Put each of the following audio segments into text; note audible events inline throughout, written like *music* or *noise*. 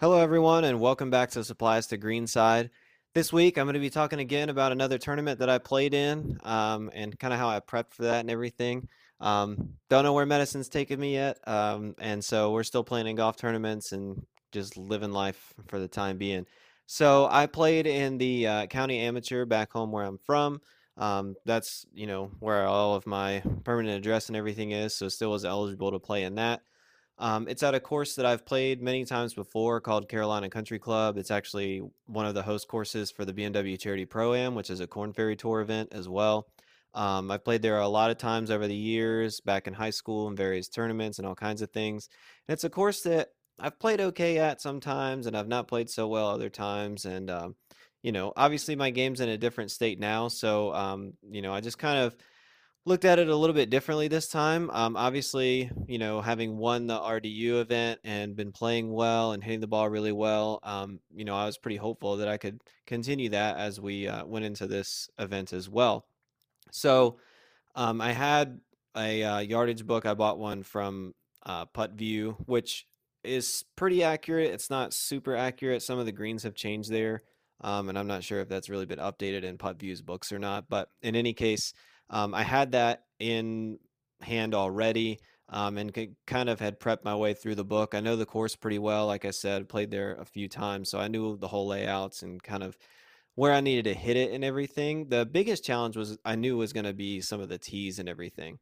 Hello, everyone, and welcome back to Supplies to Greenside. This week, I'm going to be talking again about another tournament that I played in um, and kind of how I prepped for that and everything. Um, don't know where medicine's taken me yet, um, and so we're still playing in golf tournaments and just living life for the time being. So I played in the uh, county amateur back home where I'm from. Um, that's you know where all of my permanent address and everything is. So still was eligible to play in that. Um, it's at a course that I've played many times before called Carolina Country Club. It's actually one of the host courses for the BMW Charity Pro Am, which is a Korn Ferry Tour event as well. Um, I've played there a lot of times over the years, back in high school in various tournaments and all kinds of things. And it's a course that I've played okay at sometimes, and I've not played so well other times. And um, you know, obviously my game's in a different state now, so um, you know, I just kind of looked at it a little bit differently this time. Um, obviously, you know, having won the RDU event and been playing well and hitting the ball really well, um, you know, I was pretty hopeful that I could continue that as we uh, went into this event as well. So um, I had a uh, yardage book. I bought one from uh, PuttView, which is pretty accurate. It's not super accurate. Some of the greens have changed there. Um, and I'm not sure if that's really been updated in PuttView's books or not. But in any case, um, I had that in hand already um, and kind of had prepped my way through the book. I know the course pretty well. Like I said, played there a few times, so I knew the whole layouts and kind of where I needed to hit it and everything. The biggest challenge was I knew was going to be some of the tees and everything.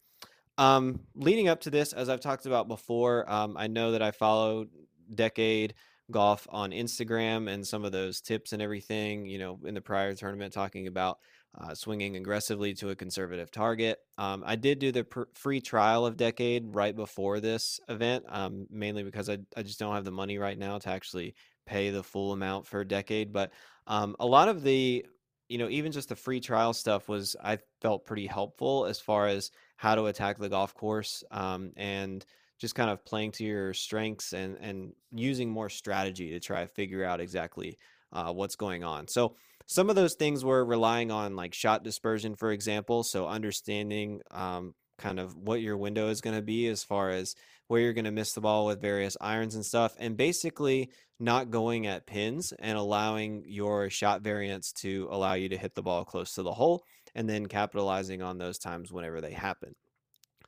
Um, leading up to this, as I've talked about before, um, I know that I followed Decade Golf on Instagram and some of those tips and everything, you know, in the prior tournament, talking about uh, swinging aggressively to a conservative target. Um, I did do the free trial of Decade right before this event, um, mainly because I, I just don't have the money right now to actually pay the full amount for Decade. But um, a lot of the, you know, even just the free trial stuff was, I felt pretty helpful as far as how to attack the golf course um, and just kind of playing to your strengths and, and using more strategy to try to figure out exactly uh, what's going on. So, some of those things were relying on like shot dispersion, for example. So understanding um, kind of what your window is going to be as far as where you're going to miss the ball with various irons and stuff, and basically not going at pins and allowing your shot variance to allow you to hit the ball close to the hole and then capitalizing on those times whenever they happen.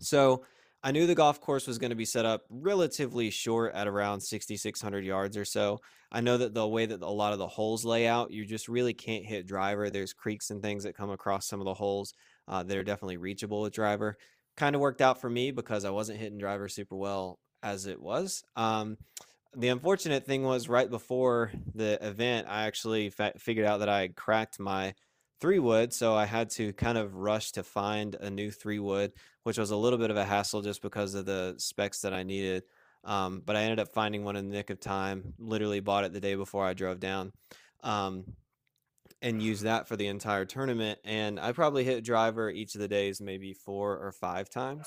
So I knew the golf course was going to be set up relatively short at around 6,600 yards or so. I know that the way that a lot of the holes lay out, you just really can't hit driver. There's creeks and things that come across some of the holes uh, that are definitely reachable with driver. Kind of worked out for me because I wasn't hitting driver super well as it was. Um, the unfortunate thing was right before the event, I actually fa- figured out that I cracked my three wood, so I had to kind of rush to find a new three wood, which was a little bit of a hassle just because of the specs that I needed. Um, but I ended up finding one in the nick of time. Literally bought it the day before I drove down, um, and used that for the entire tournament. And I probably hit driver each of the days, maybe four or five times.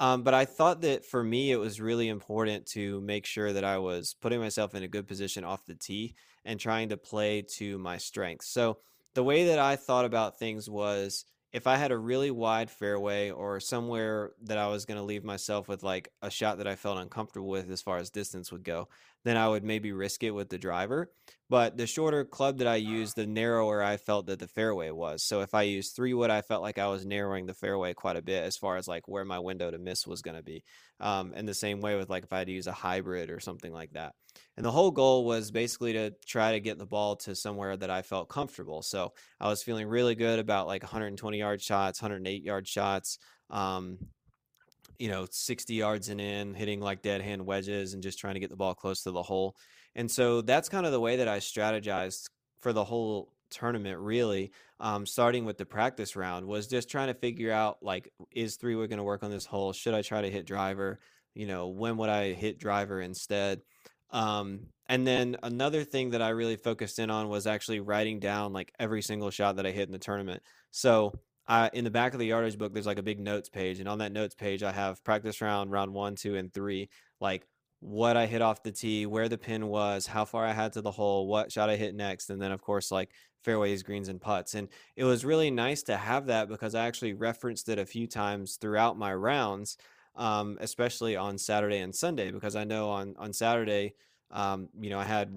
Um, but I thought that for me, it was really important to make sure that I was putting myself in a good position off the tee and trying to play to my strengths. So the way that I thought about things was if I had a really wide fairway or somewhere that I was going to leave myself with like a shot that I felt uncomfortable with as far as distance would go, then I would maybe risk it with the driver. But the shorter club that I used, the narrower I felt that the fairway was. So if I used three wood, I felt like I was narrowing the fairway quite a bit as far as like where my window to miss was going to be. Um, and the same way with like if I had to use a hybrid or something like that. And the whole goal was basically to try to get the ball to somewhere that I felt comfortable. So I was feeling really good about like 120 yard shots, 108 yard shots, um, you know, 60 yards and in, hitting like dead hand wedges and just trying to get the ball close to the hole. And so that's kind of the way that I strategized for the whole tournament really um, starting with the practice round was just trying to figure out like is three wood going to work on this hole should i try to hit driver you know when would i hit driver instead um, and then another thing that I really focused in on was actually writing down like every single shot that I hit in the tournament. So I, in the back of the yardage book, there's like a big notes page, and on that notes page, I have practice round, round one, two, and three, like what I hit off the tee, where the pin was, how far I had to the hole, what shot I hit next, and then of course like fairways, greens, and putts. And it was really nice to have that because I actually referenced it a few times throughout my rounds um, especially on Saturday and Sunday, because I know on on Saturday um, you know, I had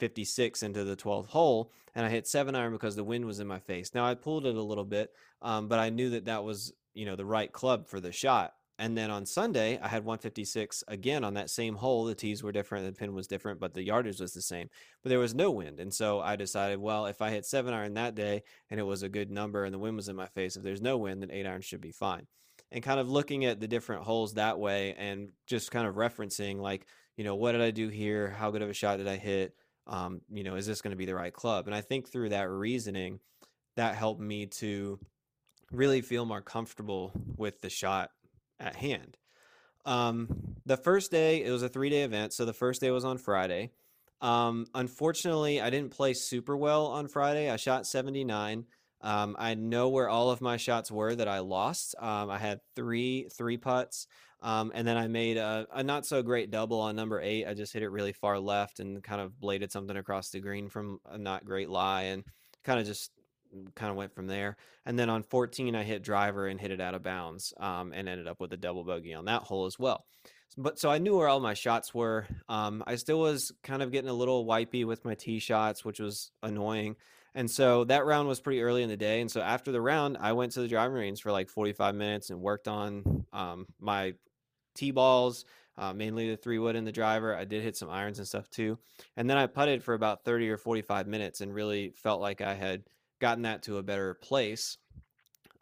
156 into the 12th hole and I hit seven iron because the wind was in my face. Now I pulled it a little bit, um, but I knew that that was, you know, the right club for the shot. And then on Sunday, I had 156 again on that same hole. The tees were different, the pin was different, but the yardage was the same. But there was no wind. And so I decided, well, if I hit seven iron that day and it was a good number and the wind was in my face, if there's no wind, then eight iron should be fine. And kind of looking at the different holes that way and just kind of referencing, like, you know, what did I do here? How good of a shot did I hit? Um, you know, is this going to be the right club? And I think through that reasoning, that helped me to really feel more comfortable with the shot at hand. Um, the first day, it was a three day event. So the first day was on Friday. Um, unfortunately, I didn't play super well on Friday. I shot 79. Um, I know where all of my shots were that I lost. Um, I had three three putts, um, and then I made a, a, not so great double on number eight. I just hit it really far left and kind of bladed something across the green from a not great lie, and kind of just kind of went from there. And then on 14, I hit driver and hit it out of bounds um, and ended up with a double bogey on that hole as well. But so I knew where all my shots were. Um, I still was kind of getting a little wipey with my tee shots, which was annoying. And so that round was pretty early in the day. And so after the round, I went to the driving range for like 45 minutes and worked on um, my tee balls, uh, mainly the three wood and the driver. I did hit some irons and stuff too. And then I putted for about 30 or 45 minutes and really felt like I had – gotten that to a better place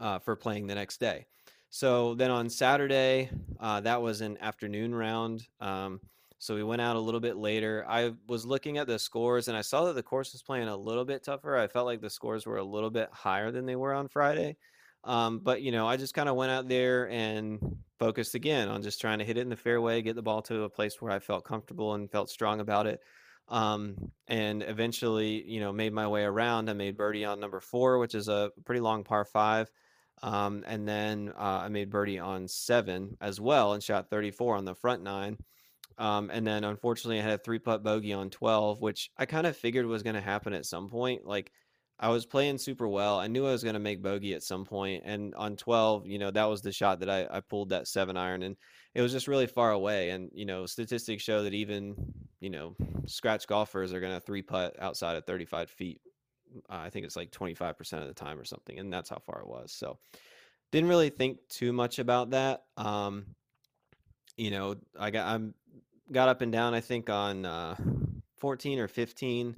uh, for playing the next day. So then on Saturday, uh, that was an afternoon round. Um, so we went out a little bit later. I was looking at the scores and I saw that the course was playing a little bit tougher. I felt like the scores were a little bit higher than they were on Friday. Um, but, you know, I just kind of went out there and focused again on just trying to hit it in the fairway, get the ball to a place where I felt comfortable and felt strong about it. Um, and eventually, you know, made my way around. I made birdie on number four, which is a pretty long par five. Um, and then uh, I made birdie on seven as well and shot 34 on the front nine. Um, and then unfortunately, I had a three putt bogey on 12, which I kind of figured was going to happen at some point. Like I was playing super well. I knew I was going to make bogey at some point. And on 12, you know, that was the shot that I, I pulled that seven iron. And it was just really far away. And, you know, statistics show that even, you know, scratch golfers are going to three putt outside of 35 feet. Uh, I think it's like 25% of the time or something. And that's how far it was. So didn't really think too much about that. Um, you know, I got, I'm got up and down, I think on, uh, 14 or 15.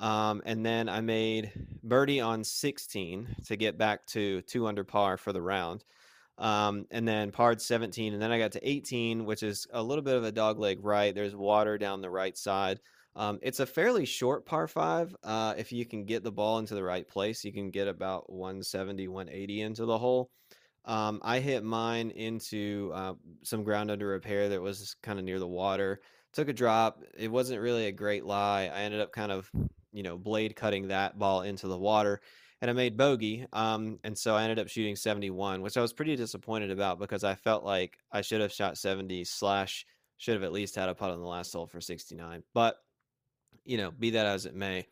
Um, and then I made birdie on 16 to get back to two under par for the round. Um, and then parred 17, and then I got to 18, which is a little bit of a dog leg right. There's water down the right side. Um, it's a fairly short par five. Uh, if you can get the ball into the right place, you can get about 170, 180 into the hole. Um, I hit mine into uh, some ground under repair that was kind of near the water. Took a drop. It wasn't really a great lie. I ended up kind of, you know, blade cutting that ball into the water and I made bogey. Um, and so I ended up shooting 71, which I was pretty disappointed about because I felt like I should have shot 70 slash should have at least had a putt on the last hole for 69. But you know, be that as it may.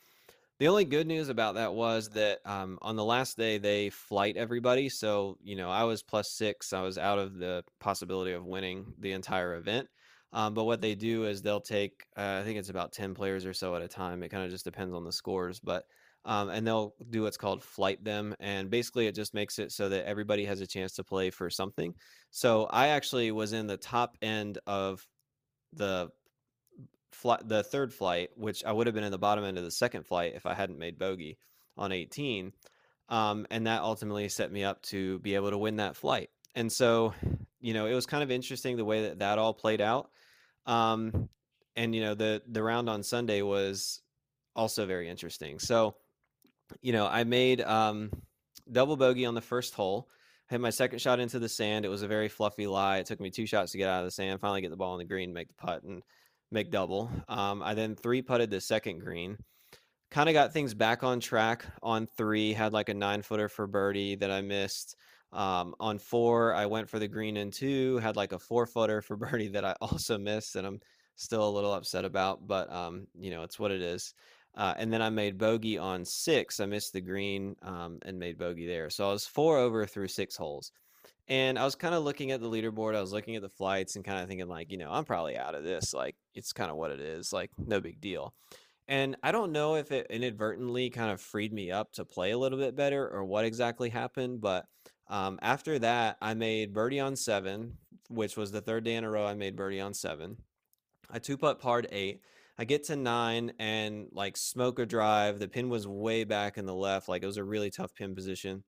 The only good news about that was that um, on the last day they flight everybody. So you know, I was plus six. I was out of the possibility of winning the entire event. Um, but what they do is they'll take, uh, I think it's about 10 players or so at a time. It kind of just depends on the scores. But um, and they'll do what's called flight them and basically it just makes it so that everybody has a chance to play for something so i actually was in the top end of the flight the third flight which i would have been in the bottom end of the second flight if i hadn't made bogey on 18 um, and that ultimately set me up to be able to win that flight and so you know it was kind of interesting the way that that all played out um, and you know the the round on sunday was also very interesting so you know, I made um, double bogey on the first hole. Hit my second shot into the sand. It was a very fluffy lie. It took me two shots to get out of the sand. Finally, get the ball on the green, make the putt, and make double. Um, I then three putted the second green. Kind of got things back on track on three. Had like a nine footer for birdie that I missed. Um, on four, I went for the green and two. Had like a four footer for *laughs* birdie that I also missed, and I'm still a little upset about. But um, you know, it's what it is. Uh, and then I made bogey on six. I missed the green um, and made bogey there. So I was four over through six holes. And I was kind of looking at the leaderboard. I was looking at the flights and kind of thinking, like, you know, I'm probably out of this. Like, it's kind of what it is. Like, no big deal. And I don't know if it inadvertently kind of freed me up to play a little bit better or what exactly happened. But um, after that, I made birdie on seven, which was the third day in a row I made birdie on seven. I two putt parred eight. I get to nine and like smoke a drive. The pin was way back in the left. Like it was a really tough pin position.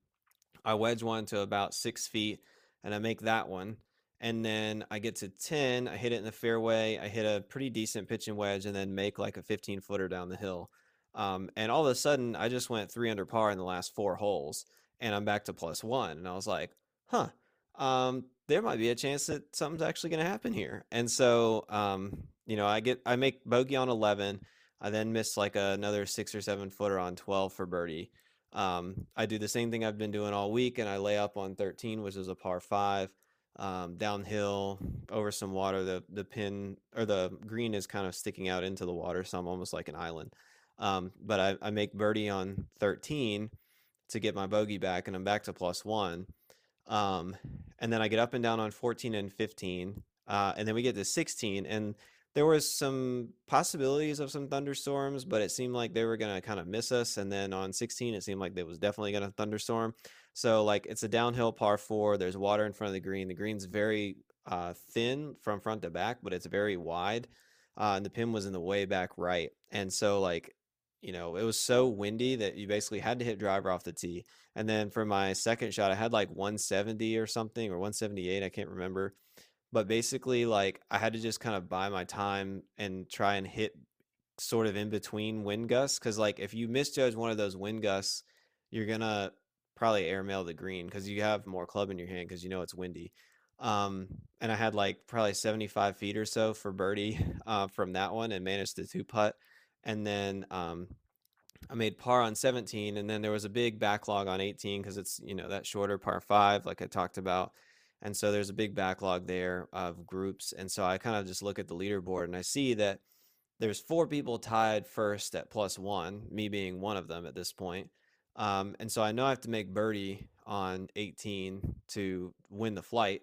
I wedge one to about six feet and I make that one. And then I get to 10, I hit it in the fairway. I hit a pretty decent pitching wedge and then make like a 15 footer down the hill. Um, and all of a sudden, I just went three under par in the last four holes and I'm back to plus one. And I was like, huh, um, there might be a chance that something's actually going to happen here. And so, um, you know, I get, I make bogey on 11. I then miss like another six or seven footer on 12 for birdie. Um, I do the same thing I've been doing all week, and I lay up on 13, which is a par five, um, downhill over some water. The the pin or the green is kind of sticking out into the water, so I'm almost like an island. Um, but I, I make birdie on 13 to get my bogey back, and I'm back to plus one. Um, and then I get up and down on 14 and 15, uh, and then we get to 16, and there was some possibilities of some thunderstorms, but it seemed like they were going to kind of miss us. And then on 16, it seemed like there was definitely going to thunderstorm. So like it's a downhill par four. There's water in front of the green. The green's very uh, thin from front to back, but it's very wide. Uh, and the pin was in the way back right. And so like, you know, it was so windy that you basically had to hit driver off the tee. And then for my second shot, I had like 170 or something or 178. I can't remember but basically like I had to just kind of buy my time and try and hit sort of in between wind gusts because like if you misjudge one of those wind gusts, you're gonna probably airmail the green because you have more club in your hand because you know it's windy. Um, and I had like probably 75 feet or so for birdie *laughs* uh, from that one and managed to two putt. And then um, I made par on 17, and then there was a big backlog on 18 because it's you know that shorter par five, like I talked about. And so there's a big backlog there of groups. And so I kind of just look at the leaderboard and I see that there's four people tied first at plus one, me being one of them at this point. Um, and so I know I have to make birdie on 18 to win the flight.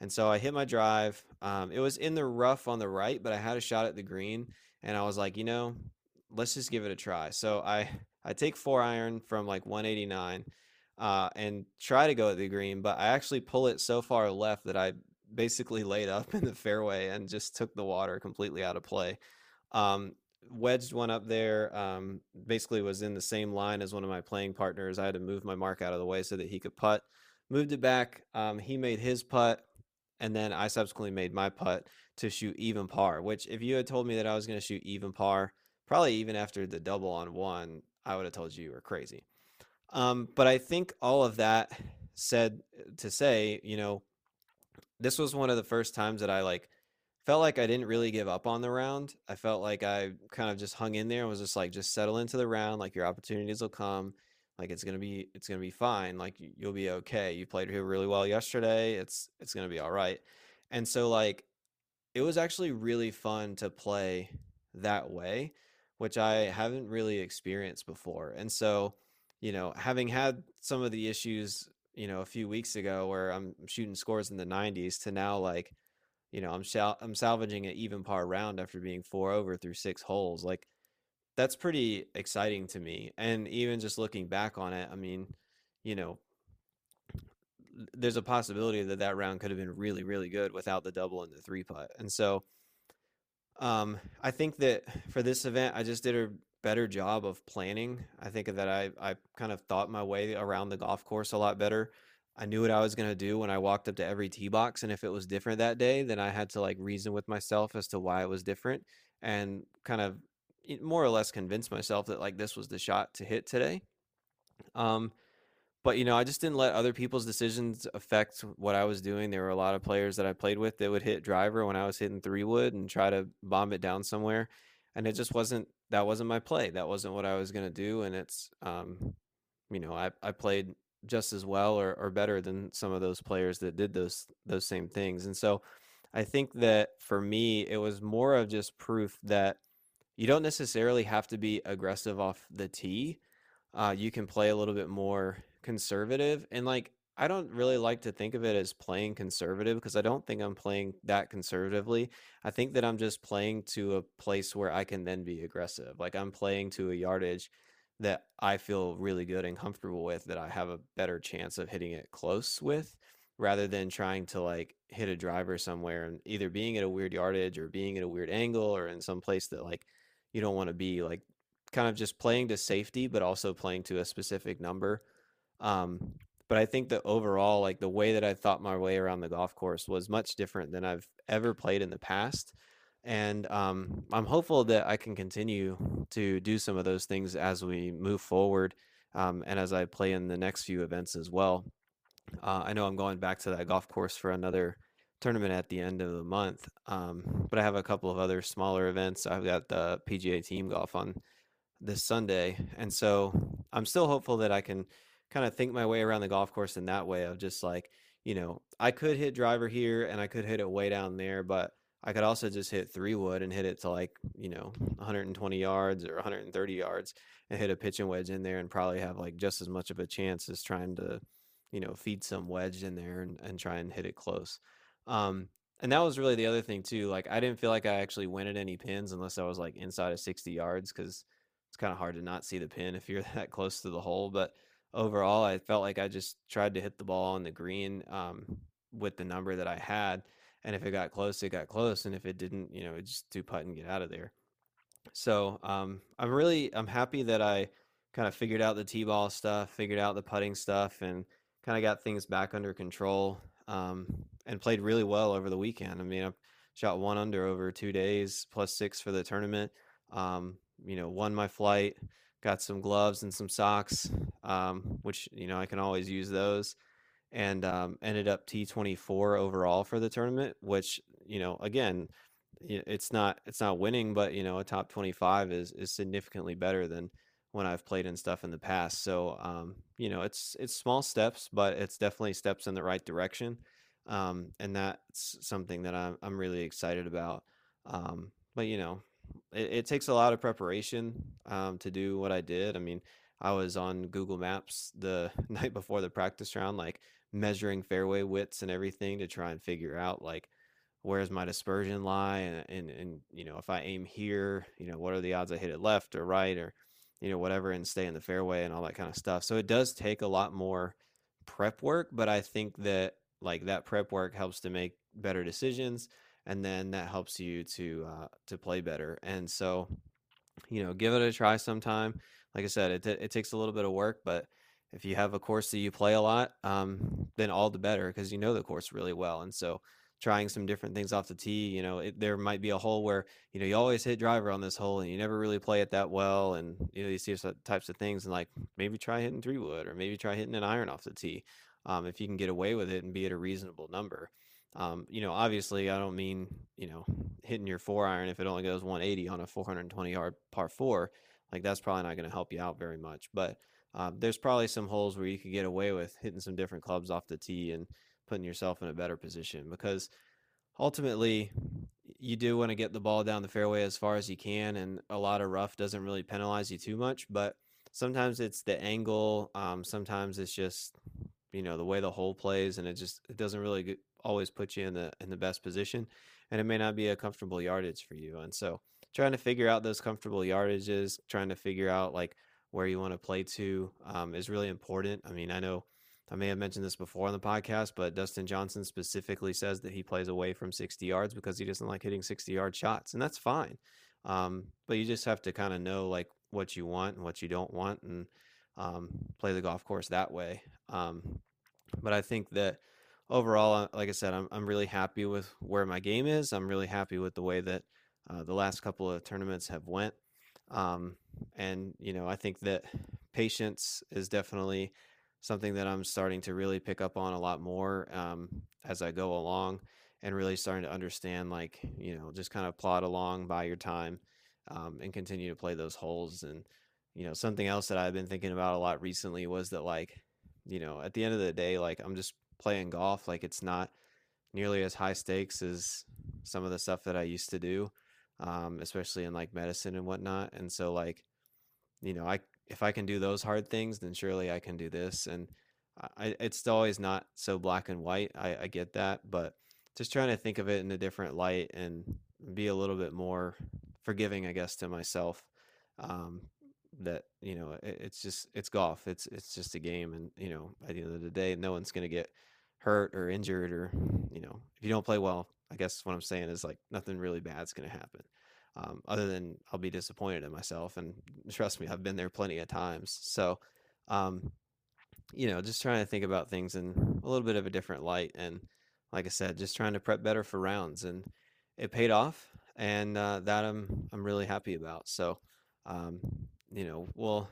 And so I hit my drive. Um, it was in the rough on the right, but I had a shot at the green. And I was like, you know, let's just give it a try. So I, I take four iron from like 189 uh, and try to go at the green, but I actually pull it so far left that I basically laid up *laughs* in the fairway and just took the water completely out of play. Um, wedged one up there, um, basically was in the same line as one of my playing partners. I had to move my mark out of the way so that he could putt. Moved it back. Um, he made his putt, and then I subsequently made my putt to shoot even par. Which, if you had told me that I was going to shoot even par, probably even after the double on one, I would have told you you were crazy. Um, but I think all of that said to say, you know, this was one of the first times that I like felt like I didn't really give up on the round. I felt like I kind of just hung in there and was just like, just settle into the round. Like your opportunities will come. Like it's gonna be, it's gonna be fine. Like you'll be okay. You played here really well yesterday. It's, it's gonna be all right. And so like, it was actually really fun to play that way, which I haven't really experienced before. And so you know, having had some of the issues, you know, a few weeks ago where I'm shooting scores in the 90s to now like, you know, I'm sal- I'm salvaging an even par round after being four over through six holes. Like that's pretty exciting to me. And even just looking back on it, I mean, you know, there's a possibility that that round could have been really, really good without the double and the three putt. And so, um, I think that for this event, I just did a better job of planning. I think that I, I kind of thought my way around the golf course a lot better. I knew what I was going to do when I walked up to every tee box. And if it was different that day, then I had to like reason with myself as to why it was different and kind of more or less convince myself that like this was the shot to hit today. Um, but you know, I just didn't let other people's decisions affect what I was doing. There were a lot of players that I played with that would hit driver when I was hitting three wood and try to bomb it down somewhere and it just wasn't that wasn't my play. That wasn't what I was going to do. And it's, um, you know, I, I played just as well or, or better than some of those players that did those, those same things. And so I think that for me, it was more of just proof that you don't necessarily have to be aggressive off the tee. Uh, you can play a little bit more conservative. And like, I don't really like to think of it as playing conservative because I don't think I'm playing that conservatively. I think that I'm just playing to a place where I can then be aggressive. Like I'm playing to a yardage that I feel really good and comfortable with that I have a better chance of hitting it close with rather than trying to like hit a driver somewhere and either being at a weird yardage or being at a weird angle or in some place that like you don't want to be like kind of just playing to safety but also playing to a specific number um, but I think that overall, like the way that I thought my way around the golf course was much different than I've ever played in the past. And um, I'm hopeful that I can continue to do some of those things as we move forward um, and as I play in the next few events as well. Uh, I know I'm going back to that golf course for another tournament at the end of the month, um, but I have a couple of other smaller events. I've got the PGA Team Golf on this Sunday, and so I'm still hopeful that I can kind of think my way around the golf course in that way of just like, you know, I could hit driver here and I could hit it way down there, but I could also just hit three wood and hit it to like, you know, 120 yards or 130 yards and hit a pitching wedge in there and probably have like just as much of a chance as trying to, you know, feed some wedge in there and, and try and hit it close. Um, and that was really the other thing too. Like I didn't feel like I actually went at any pins unless I was like inside of 60 yards because it's kind of hard to not see the pin if you're *laughs* that close to the hole. But overall, I felt like I just tried to hit the ball on the green um, with the number that I had. And if it got close, it got close. And if it didn't, you know, just do putt and get out of there. So um, I'm really I'm happy that I kind of figured out the t-ball stuff, figured out the putting stuff, and kind of got things back under control. Um, and played really well over the weekend. I mean, I shot one under over two days, plus six for the tournament. Um, you know, won my flight got some gloves and some socks, um, which you know I can always use those, and um, ended up T24 overall for the tournament, which you know again it's not it's not winning, but you know a top 25 is is significantly better than when I've played in stuff in the past. So um, you know it's it's small steps, but it's definitely steps in the right direction, um, and that's something that I'm I'm really excited about. Um, but you know it, it takes a lot of preparation um, to do what I did. I mean, I was on Google Maps the *laughs* night before the practice round, like measuring fairway widths and everything to try and figure out like where's my dispersion lie and, and and you know if I aim here, you know what are the odds I hit it left or right or you know whatever and stay in the fairway and all that kind of stuff. So it does take a lot more prep work, but I think that like that prep work helps to make better decisions and then that helps you to uh, to play better. And so, you know, give it a try sometime. Like I said, it it takes a little bit of work, but if you have a course that you play a lot, um, then all the better because you know the course really well. And so, trying some different things off the tee, you know, it, there might be a hole where you know you always hit driver on this hole and you never really play it that well, and you know you see types of things, and like maybe try hitting three wood or maybe try hitting an iron off the tee. Um, if you can get away with it and be at a reasonable number. Um, you know, obviously, I don't mean you know hitting your four iron if it only goes 180 on a 420 yard par four. Like that's probably not going to help you out very much. But um, there's probably some holes where you could get away with hitting some different clubs off the tee and putting yourself in a better position because ultimately you do want to get the ball down the fairway as far as you can and a lot of rough doesn't really penalize you too much but sometimes it's the angle um, sometimes it's just you know the way the hole plays and it just it doesn't really always put you in the in the best position and it may not be a comfortable yardage for you and so trying to figure out those comfortable yardages trying to figure out like where you want to play to um, is really important. I mean i know i may have mentioned this before on the podcast but dustin johnson specifically says that he plays away from 60 yards because he doesn't like hitting 60 yard shots and that's fine um, but you just have to kind of know like what you want and what you don't want and um, play the golf course that way um, but i think that overall, uh, like I said, I'm I'm really happy with where my game is. I'm really happy with the way that uh, the last couple of tournaments have went. Um, and you know, I think that patience is definitely something that I'm starting to really pick up on a lot more um, as I go along, and really starting to understand, like you know, just kind of plod along by your time um, and continue to play those holes. And you know, something else that I've been thinking about a lot recently was that like, you know, at the end of the day, like I'm just playing golf. Like it's not nearly as high stakes as some of the stuff that I used to do, um, especially in like medicine and whatnot. And so like, you know, I if I can do those hard things, then surely I can do this. And I, it's always not so black and white. I, I get that, but just trying to think of it in a different light and be a little bit more forgiving, I guess, to myself. Um, that you know, it, it's just it's golf. It's it's just a game, and you know, at the end of the day, no one's gonna get hurt or injured, or you know, if you don't play well, I guess what I'm saying is like nothing really bad's gonna happen. Um, other than I'll be disappointed in myself, and *laughs* trust me, I've been there plenty of times. So, um, you know, just trying to think about things in a little bit of a different light, and like I said, just trying to prep better for rounds, and it paid off, and uh, that I'm I'm really happy about. So, um, you know, we'll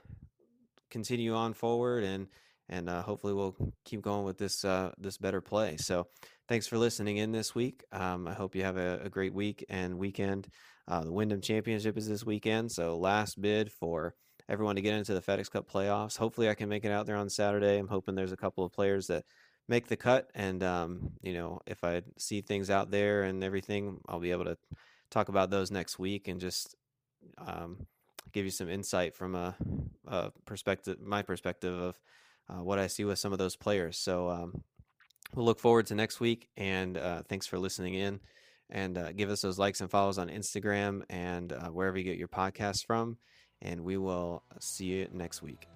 continue on forward, and and uh, hopefully we'll keep going with this uh, this better play. So, thanks for listening in this week. Um, I hope you have a, a great week and weekend. Uh, the Wyndham Championship is this weekend, so last bid for everyone to get into the FedEx Cup playoffs. Hopefully, I can make it out there on Saturday. I'm hoping there's a couple of players that make the cut, and um, you know, if I see things out there and everything, I'll be able to talk about those next week and just um, give you some insight from a, a, perspective, my perspective of uh, what I see with some of those players. So um, we'll look forward to next week, and uh, thanks for listening in. And uh, give us those likes and follows on Instagram and uh, wherever you get your podcasts from and we will see you next week.